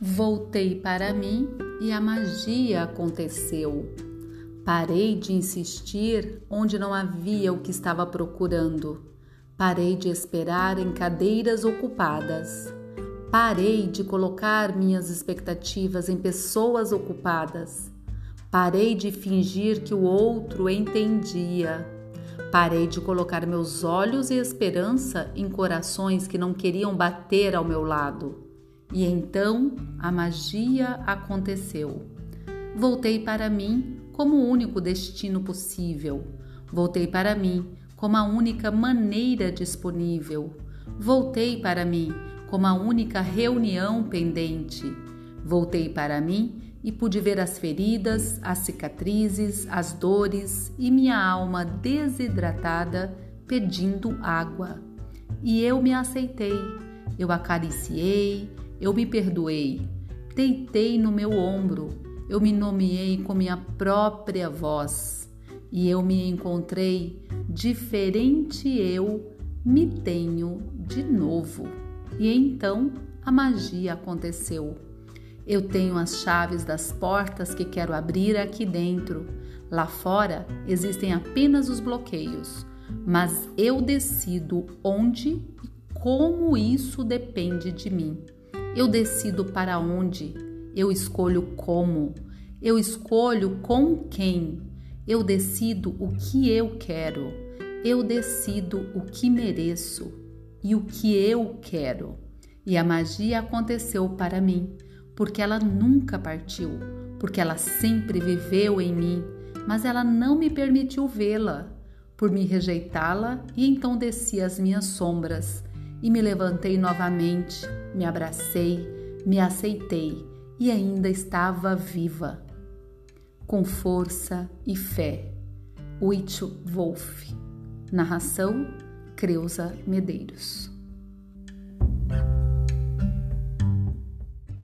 Voltei para mim e a magia aconteceu. Parei de insistir onde não havia o que estava procurando. Parei de esperar em cadeiras ocupadas. Parei de colocar minhas expectativas em pessoas ocupadas. Parei de fingir que o outro entendia. Parei de colocar meus olhos e esperança em corações que não queriam bater ao meu lado. E então a magia aconteceu. Voltei para mim como o único destino possível. Voltei para mim como a única maneira disponível. Voltei para mim como a única reunião pendente. Voltei para mim e pude ver as feridas, as cicatrizes, as dores e minha alma desidratada pedindo água. E eu me aceitei, eu acariciei, eu me perdoei, deitei no meu ombro, eu me nomeei com minha própria voz e eu me encontrei diferente eu me tenho de novo. E então a magia aconteceu. Eu tenho as chaves das portas que quero abrir aqui dentro. Lá fora existem apenas os bloqueios, mas eu decido onde e como isso depende de mim. Eu decido para onde, eu escolho como, eu escolho com quem, eu decido o que eu quero, eu decido o que mereço e o que eu quero. E a magia aconteceu para mim, porque ela nunca partiu, porque ela sempre viveu em mim, mas ela não me permitiu vê-la, por me rejeitá-la, e então desci as minhas sombras e me levantei novamente, me abracei, me aceitei e ainda estava viva. Com força e fé. Uito Wolff. Narração Creuza Medeiros.